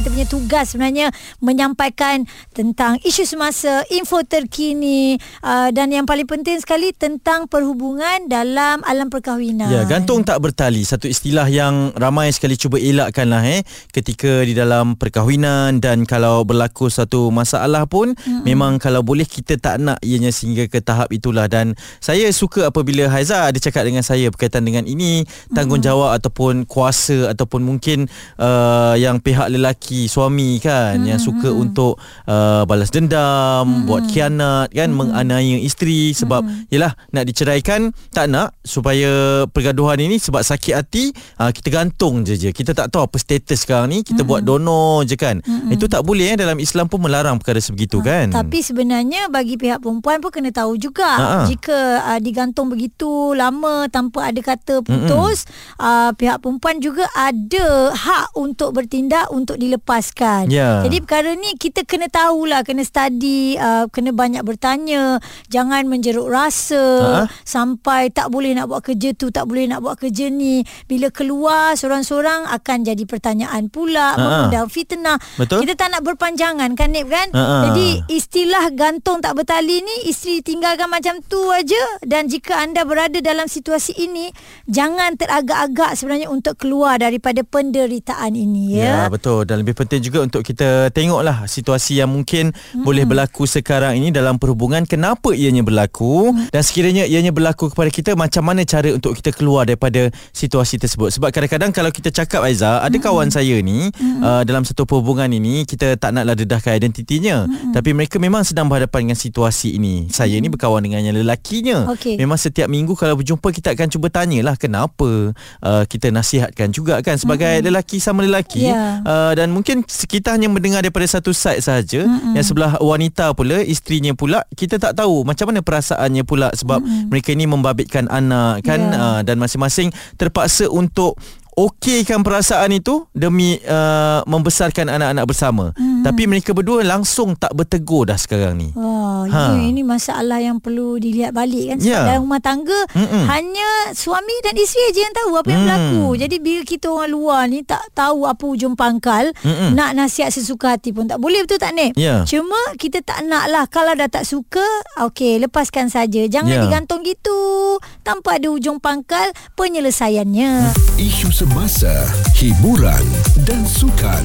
kita punya tugas sebenarnya menyampaikan tentang isu semasa, info terkini uh, dan yang paling penting sekali tentang perhubungan dalam alam perkahwinan. Ya, gantung tak bertali satu istilah yang ramai sekali cuba elakkanlah eh ketika di dalam perkahwinan dan kalau berlaku satu masalah pun mm-hmm. memang kalau boleh kita tak nak ianya sehingga ke tahap itulah dan saya suka apabila Haiza ada cakap dengan saya berkaitan dengan ini tanggungjawab mm-hmm. ataupun kuasa ataupun mungkin uh, yang pihak lelaki lelaki suami kan hmm. yang suka hmm. untuk uh, balas dendam hmm. buat khianat kan hmm. menganiaya isteri sebab hmm. yalah nak diceraikan tak nak supaya pergaduhan ini sebab sakit hati uh, kita gantung je je kita tak tahu apa status sekarang ni kita hmm. buat donor je kan hmm. itu tak boleh eh dalam Islam pun melarang perkara sebegitu ha. kan tapi sebenarnya bagi pihak perempuan pun kena tahu juga Ha-ha. jika uh, digantung begitu lama tanpa ada kata putus hmm. uh, pihak perempuan juga ada hak untuk bertindak untuk di dilepaskan. Yeah. Jadi perkara ni kita kena tahulah, kena study, uh, kena banyak bertanya, jangan menjeruk rasa uh-huh. sampai tak boleh nak buat kerja tu, tak boleh nak buat kerja ni. Bila keluar seorang-seorang akan jadi pertanyaan pula, uh-huh. mengundang fitnah. Betul? Kita tak nak berpanjangan kan Nip kan? Uh-huh. Jadi istilah gantung tak bertali ni isteri tinggalkan macam tu aja dan jika anda berada dalam situasi ini, jangan teragak-agak sebenarnya untuk keluar daripada penderitaan ini ya. Ya, betul. Dan lebih penting juga untuk kita tengoklah situasi yang mungkin hmm. boleh berlaku sekarang ini dalam perhubungan kenapa ianya berlaku hmm. dan sekiranya ianya berlaku kepada kita macam mana cara untuk kita keluar daripada situasi tersebut sebab kadang-kadang kalau kita cakap Aiza ada hmm. kawan saya ni hmm. uh, dalam satu perhubungan ini kita tak naklah dedahkan identitinya hmm. tapi mereka memang sedang berhadapan dengan situasi ini saya hmm. ni berkawan dengan yang lelakinya okay. memang setiap minggu kalau berjumpa kita akan cuba tanyalah kenapa uh, kita nasihatkan juga kan sebagai hmm. lelaki sama lelaki yeah. uh, dan mungkin kita hanya mendengar daripada satu side saja mm-hmm. yang sebelah wanita pula isterinya pula kita tak tahu macam mana perasaannya pula sebab mm-hmm. mereka ini membabitkan anak kan yeah. uh, dan masing-masing terpaksa untuk okeykan perasaan itu demi uh, membesarkan anak-anak bersama. Hmm. Tapi mereka berdua langsung tak bertegur dah sekarang ni. Wah, ha. ya, ini masalah yang perlu dilihat balik kan. Sebab yeah. dalam rumah tangga Mm-mm. hanya suami dan isteri aja yang tahu apa yang mm. berlaku. Jadi bila kita orang luar ni tak tahu apa ujung pangkal, Mm-mm. nak nasihat sesuka hati pun tak boleh betul tak ni? Yeah. Cuma kita tak nak lah kalau dah tak suka, okey lepaskan saja. Jangan yeah. digantung gitu tanpa ada ujung pangkal penyelesaiannya. Isu semasa, hiburan dan sukan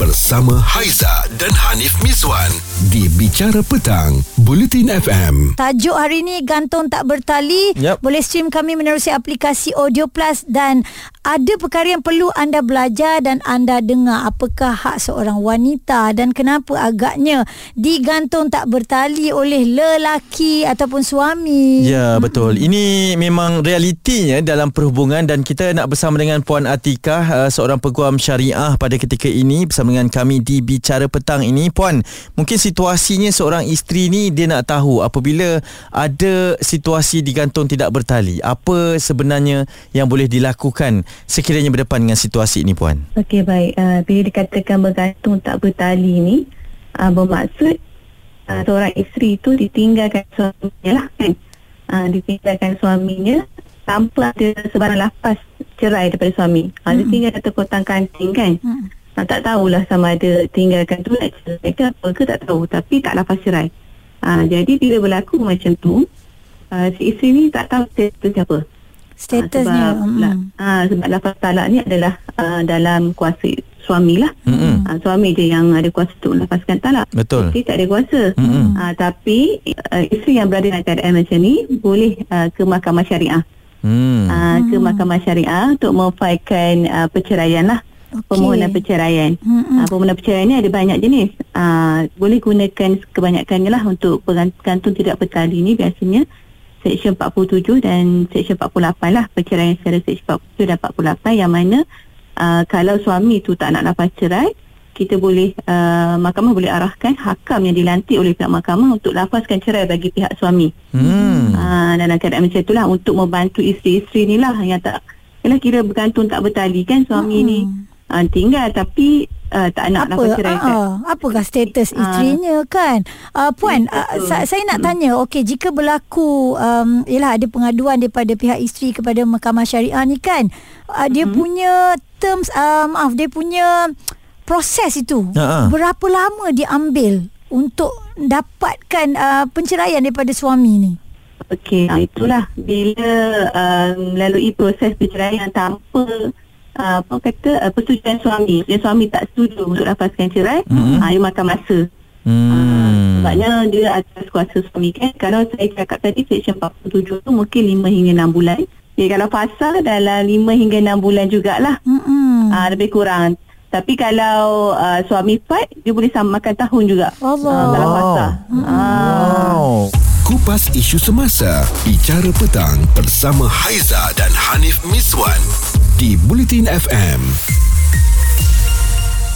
bersama Haiza dan Hanif Miswan di Bicara Petang, Bulletin FM. Tajuk hari ini gantung tak bertali. Yep. Boleh stream kami menerusi aplikasi Audio Plus dan ada perkara yang perlu anda belajar dan anda dengar apakah hak seorang wanita dan kenapa agaknya digantung tak bertali oleh lelaki ataupun suami. Ya, betul. Ini memang realitinya dalam perhubungan dan kita nak bersama dengan Puan Atikah uh, seorang peguam syariah pada ketika ini bersama dengan kami di Bicara Petang ini. Puan mungkin situasinya seorang isteri ni dia nak tahu apabila ada situasi digantung tidak bertali apa sebenarnya yang boleh dilakukan sekiranya berdepan dengan situasi ini Puan? Okey baik. Uh, bila dikatakan bergantung tak bertali ni uh, bermaksud uh, seorang isteri tu ditinggalkan suaminya lah kan? Uh, ditinggalkan suaminya tanpa ada sebarang lapas cerai daripada suami. Ha, hmm. Dia tinggal kata kotang kanting kan. Hmm. Ha, tak tahulah sama ada tinggalkan tu nak cerai ke apa ke tak tahu. Tapi tak lepas cerai. Ha, jadi bila berlaku macam tu, uh, si isteri ni tak tahu status apa. Statusnya. Ha, sebab, hmm. ha, sebab lepas talak ni adalah uh, dalam kuasa suami lah. Mm-hmm. Ha, suami je yang ada kuasa untuk lepaskan talak. Betul. Isteri tak ada kuasa. Mm-hmm. Ha, tapi uh, isteri yang berada dalam keadaan macam ni boleh uh, ke mahkamah syariah hmm. uh, ke mahkamah syariah untuk memfailkan uh, perceraian lah okay. permohonan perceraian hmm. uh, permohonan perceraian ni ada banyak jenis uh, boleh gunakan kebanyakannya lah untuk penggantung tidak bertali ni biasanya Seksyen 47 dan Seksyen 48 lah perceraian secara Seksyen 47 dan 48 yang mana uh, kalau suami tu tak nak lepas cerai kita boleh uh, mahkamah boleh arahkan hakam yang dilantik oleh pihak mahkamah untuk lapaskan cerai bagi pihak suami. Hmm. Uh, dalam keadaan macam itulah untuk membantu isteri-isteri ni lah yang tak ialah kira bergantung tak bertali kan suami hmm. ni uh, tinggal tapi uh, tak nak apa, lah perceraikan. Uh, apakah status Ah. isterinya uh, kan? Uh, Puan, uh, sa- saya nak tanya, okey jika berlaku um, ialah ada pengaduan daripada pihak isteri kepada mahkamah syariah ni kan, uh, dia Hmm. punya terms uh, maaf dia punya proses itu Ha-ha. berapa lama dia ambil untuk dapatkan uh, penceraian daripada suami ni? Okey, uh, itulah bila uh, melalui proses perceraian tanpa uh, apa kata uh, persetujuan suami. Dia suami tak setuju untuk lepaskan cerai, mm-hmm. uh, dia makan masa. Hmm. Sebabnya dia atas kuasa suami kan. Kalau saya cakap tadi Seksyen 47 tu mungkin 5 hingga 6 bulan. Jadi kalau fasa dalam 5 hingga 6 bulan jugalah. Hmm. Ah lebih kurang. Tapi kalau uh, suami fight dia boleh samakan tahun juga. Allah. Ah, kalau fasa. Ah. Wow. Kupas isu semasa Bicara petang Bersama Haiza dan Hanif Miswan Di Bulletin FM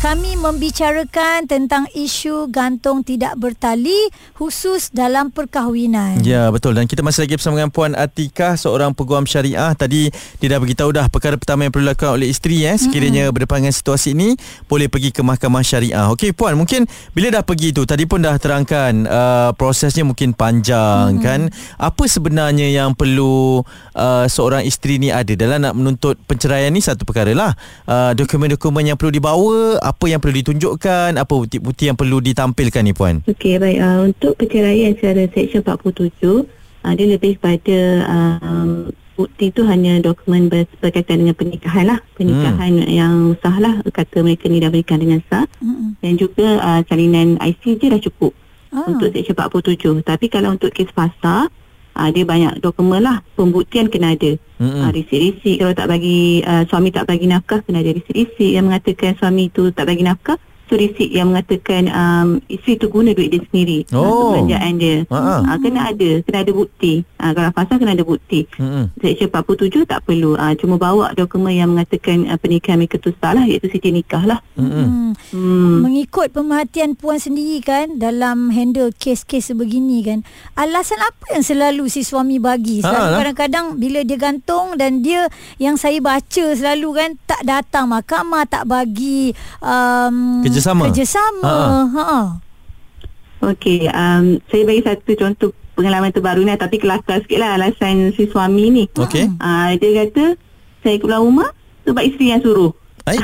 Kami membicarakan tentang isu gantung tidak bertali khusus dalam perkahwinan. Ya betul dan kita masih lagi bersama dengan Puan Atikah seorang peguam syariah tadi dia dah beritahu dah perkara pertama yang perlu dilakukan oleh isteri eh sekiranya mm-hmm. berdepan dengan situasi ini boleh pergi ke mahkamah syariah. Okey puan mungkin bila dah pergi tu tadi pun dah terangkan uh, prosesnya mungkin panjang mm-hmm. kan apa sebenarnya yang perlu uh, seorang isteri ni ada dalam nak menuntut penceraian ni satu perkara lah uh, dokumen-dokumen yang perlu dibawa apa yang perlu ditunjukkan apa bukti-bukti yang perlu ditampilkan ni puan. Okey baik uh, untuk perceraian secara Seksyen 47 uh, dia lebih pada um, bukti tu hanya dokumen ber- berkaitan dengan pernikahan lah pernikahan hmm. yang sah lah kata mereka ni dah berikan dengan sah Mm-mm. dan juga uh, salinan IC je dah cukup Ah. untuk Seksyen 47 tapi kalau untuk kes fasa uh, dia banyak dokumen lah. Pembuktian kena ada. Mm-mm. uh, risik-risik. Kalau tak bagi uh, suami tak bagi nafkah kena ada risik-risik. Yang mengatakan suami tu tak bagi nafkah tu risik yang mengatakan um, isteri tu guna duit dia sendiri Oh. untuk belanjaan dia uh, kena ada kena ada bukti uh, kalau fasa kena ada bukti. Seksyen 47 tak perlu uh, cuma bawa dokumen yang mengatakan uh, pernikahan mereka tu sah lah iaitu sijil nikah lah. Hmm. hmm. Mengikut pemerhatian puan sendiri kan dalam handle kes-kes sebegini kan alasan apa yang selalu si suami bagi Ha, selalu lah. kadang-kadang bila dia gantung dan dia yang saya baca selalu kan tak datang mahkamah tak bagi um, Kerjasama. kerjasama Ha, ha. Okey, um, saya bagi satu contoh pengalaman terbaru ni tapi kelakar sikit lah alasan si suami ni. Okey. Uh, dia kata, saya keluar rumah sebab isteri yang suruh. Ai.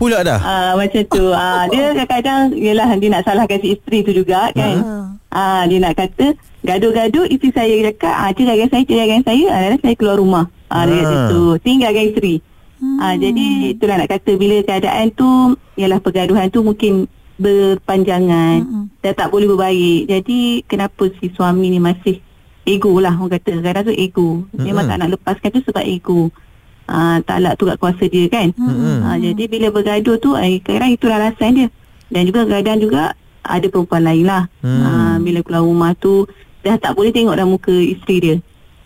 Pula dah. Uh, macam tu. Uh, dia kadang-kadang, yelah dia nak salahkan si isteri tu juga kan. Ha. Uh, dia nak kata, gaduh-gaduh isteri saya cakap, ah, ceraikan saya, ceraikan saya. Uh, saya keluar rumah. Uh, dia kata Ah. tu. Tinggalkan isteri. Hmm. Ah, jadi itulah nak kata bila keadaan tu ialah pergaduhan tu mungkin berpanjangan Mm-mm. dah tak boleh berbaik. Jadi kenapa si suami ni masih ego lah orang kata. Kadang tu ego. Memang Mm-mm. tak nak lepaskan tu sebab ego. Ah, tak nak tu kat kuasa dia kan. Mm-mm. Ah, jadi bila bergaduh tu eh, kadang itulah alasan dia. Dan juga kadang juga ada perempuan lain lah. Hmm. Ah, bila keluar rumah tu dah tak boleh tengok dah muka isteri dia.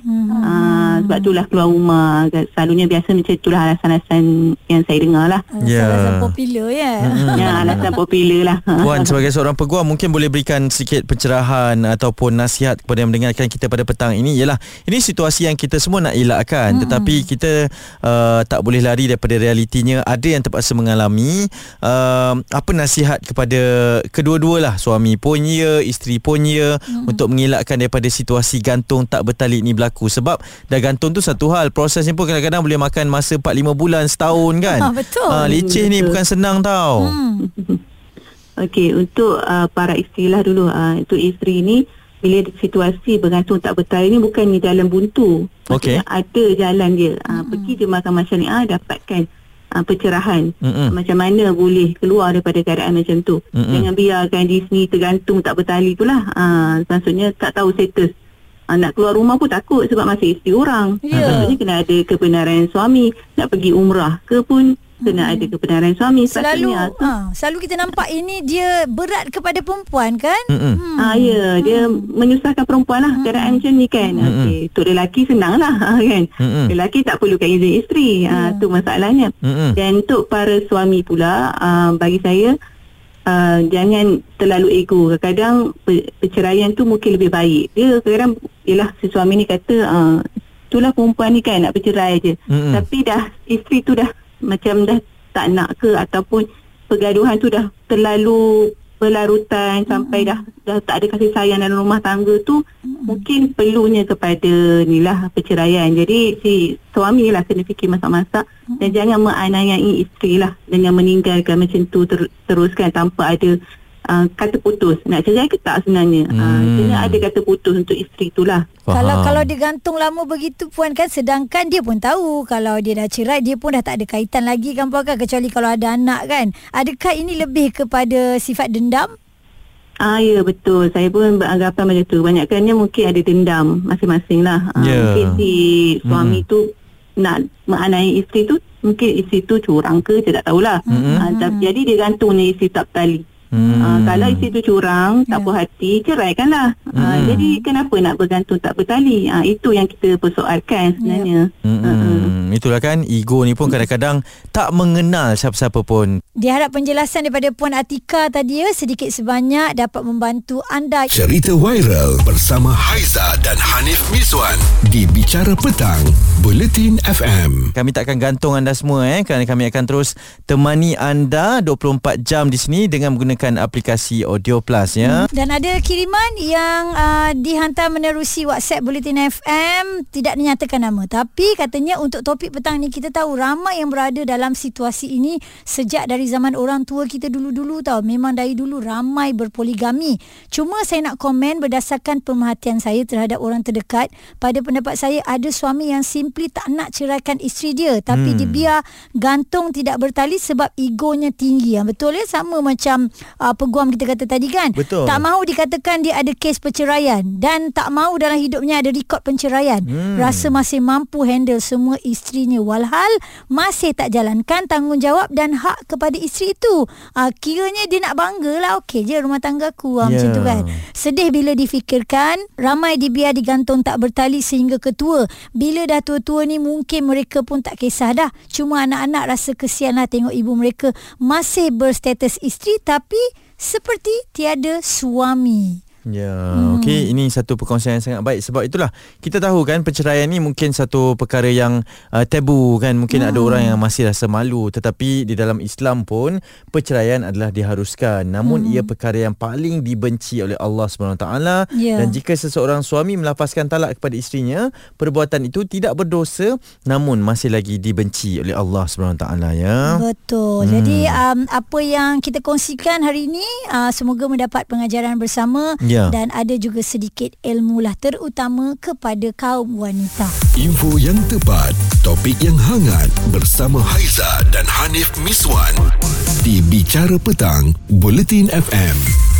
Hmm. Ah, sebab itulah keluar rumah. Selalunya biasa macam itulah alasan-alasan yang saya dengar lah. Ya. Alasan-alasan popular ya. Ya, alasan popular lah. Puan sebagai seorang peguam mungkin boleh berikan sedikit pencerahan ataupun nasihat kepada yang mendengarkan kita pada petang ini ialah ini situasi yang kita semua nak elakkan hmm. tetapi kita uh, tak boleh lari daripada realitinya ada yang terpaksa mengalami uh, apa nasihat kepada kedua-dua lah suami pun ya isteri pun ya hmm. untuk mengelakkan daripada situasi gantung tak bertali ni berlaku sebab dah gantung tu satu hal prosesnya pun kadang-kadang boleh makan masa 4-5 bulan setahun kan Ah, betul. Ah, leceh ni Betul. bukan senang tau Hmm. Okey, untuk uh, para isteri lah dulu. Uh, untuk isteri ni, bila situasi bergantung tak bertali ni bukan di jalan buntu. Okey. Ada jalan dia. Uh, Pergi je mahkamah syariah, dapatkan uh, pencerahan. Mm-mm. Macam mana boleh keluar daripada keadaan macam tu. Mm-mm. Jangan biarkan diri sendiri tergantung tak bertali tu lah. Uh, maksudnya tak tahu status. Uh, nak keluar rumah pun takut sebab masih isteri orang. Ya. Maksudnya kena ada kebenaran suami. Nak pergi umrah ke pun kena ada kebenaran suami. Selalu ha, selalu kita nampak ini dia berat kepada perempuan kan? Hmm. Ah ya, dia menyusahkan perempuan lah keadaan macam ni kan. Mm-mm. Okey, untuk lelaki senang lah kan. Mm-mm. Lelaki tak perlukan izin isteri. Ah tu masalahnya. Mm-mm. Dan untuk para suami pula, ah, bagi saya ah, jangan terlalu ego. Kadang-kadang pe- perceraian tu mungkin lebih baik. Dia kadang ialah si suami ni kata ah, itulah perempuan ni kan nak bercerai je. Mm-mm. Tapi dah isteri tu dah macam dah tak nak ke ataupun pergaduhan tu dah terlalu berlarutan hmm. sampai dah dah tak ada kasih sayang dalam rumah tangga tu hmm. mungkin perlunya kepada nilah perceraian. Jadi si suami lah kena fikir masak-masak hmm. dan jangan menganiayai isteri lah dengan meninggalkan macam tu ter, teruskan tanpa ada uh, kata putus. Nak cerai ke tak sebenarnya? Ah, hmm. Uh, ada kata putus untuk isteri tu lah. Kalau kalau dia gantung lama begitu puan kan sedangkan dia pun tahu kalau dia dah cerai dia pun dah tak ada kaitan lagi kan puan kan kecuali kalau ada anak kan. Adakah ini lebih kepada sifat dendam? Ah ya betul. Saya pun beranggapan macam tu. Banyakkannya mungkin ada dendam masing-masing lah. Yeah. Uh, mungkin si suami hmm. tu nak menganiaya isteri tu mungkin isteri tu curang ke saya tak tahulah. Hmm. Uh, jadi dia gantungnya isteri tak tali. Hmm. Uh, kalau isteri tu curang, tak ya. puas hati, ceraikanlah. Hmm. Uh, jadi kenapa nak bergantung tak bertali? Uh, itu yang kita persoalkan sebenarnya. Hmm. Uh-uh. Itulah kan, ego ni pun kadang-kadang tak mengenal siapa-siapa pun. Diharap penjelasan daripada Puan Atika tadi ya, sedikit sebanyak dapat membantu anda. Cerita viral bersama Haiza dan Hanif Miswan di Bicara Petang, Buletin FM. Kami takkan gantung anda semua eh, kerana kami akan terus temani anda 24 jam di sini dengan menggunakan menggunakan aplikasi Audio Plus ya. Hmm. Dan ada kiriman yang uh, dihantar menerusi WhatsApp Bulletin FM tidak dinyatakan nama tapi katanya untuk topik petang ni kita tahu ramai yang berada dalam situasi ini sejak dari zaman orang tua kita dulu-dulu tahu memang dari dulu ramai berpoligami. Cuma saya nak komen berdasarkan pemerhatian saya terhadap orang terdekat pada pendapat saya ada suami yang simply tak nak ceraikan isteri dia tapi hmm. dia biar gantung tidak bertali sebab egonya tinggi. Betul ya sama macam uh, peguam kita kata tadi kan? Betul. tak mahu dikatakan dia ada kes perceraian dan tak mahu dalam hidupnya ada rekod perceraian hmm. rasa masih mampu handle semua isterinya walhal masih tak jalankan tanggungjawab dan hak kepada isteri itu. Uh, kiranya dia nak bangga lah. Okey je rumah tangga aku yeah. macam tu kan? Sedih bila difikirkan ramai dibiar digantung tak bertali sehingga ketua. Bila dah tua-tua ni mungkin mereka pun tak kisah dah. Cuma anak-anak rasa kesian lah tengok ibu mereka masih berstatus isteri tapi seperti tiada suami. Ya, hmm. okey ini satu perkongsian yang sangat baik sebab itulah kita tahu kan perceraian ni mungkin satu perkara yang uh, tabu kan mungkin hmm. ada orang yang masih rasa malu tetapi di dalam Islam pun perceraian adalah diharuskan namun hmm. ia perkara yang paling dibenci oleh Allah SWT yeah. dan jika seseorang suami melafazkan talak kepada isterinya perbuatan itu tidak berdosa namun masih lagi dibenci oleh Allah SWT ya. Betul. Hmm. Jadi um, apa yang kita kongsikan hari ini uh, semoga mendapat pengajaran bersama. Yeah yeah. dan ada juga sedikit ilmu lah terutama kepada kaum wanita. Info yang tepat, topik yang hangat bersama Haiza dan Hanif Miswan di Bicara Petang, Bulletin FM.